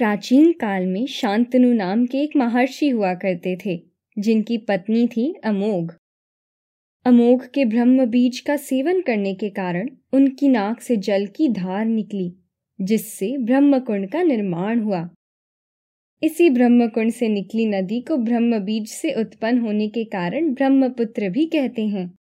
प्राचीन काल में शांतनु नाम के एक महर्षि हुआ करते थे, जिनकी पत्नी थी अमोघ। अमोघ के ब्रह्म बीज का सेवन करने के कारण उनकी नाक से जल की धार निकली, जिससे ब्रह्मकुंड का निर्माण हुआ। इसी ब्रह्मकुंड से निकली नदी को ब्रह्म बीज से उत्पन्न होने के कारण ब्रह्मपुत्र भी कहते हैं।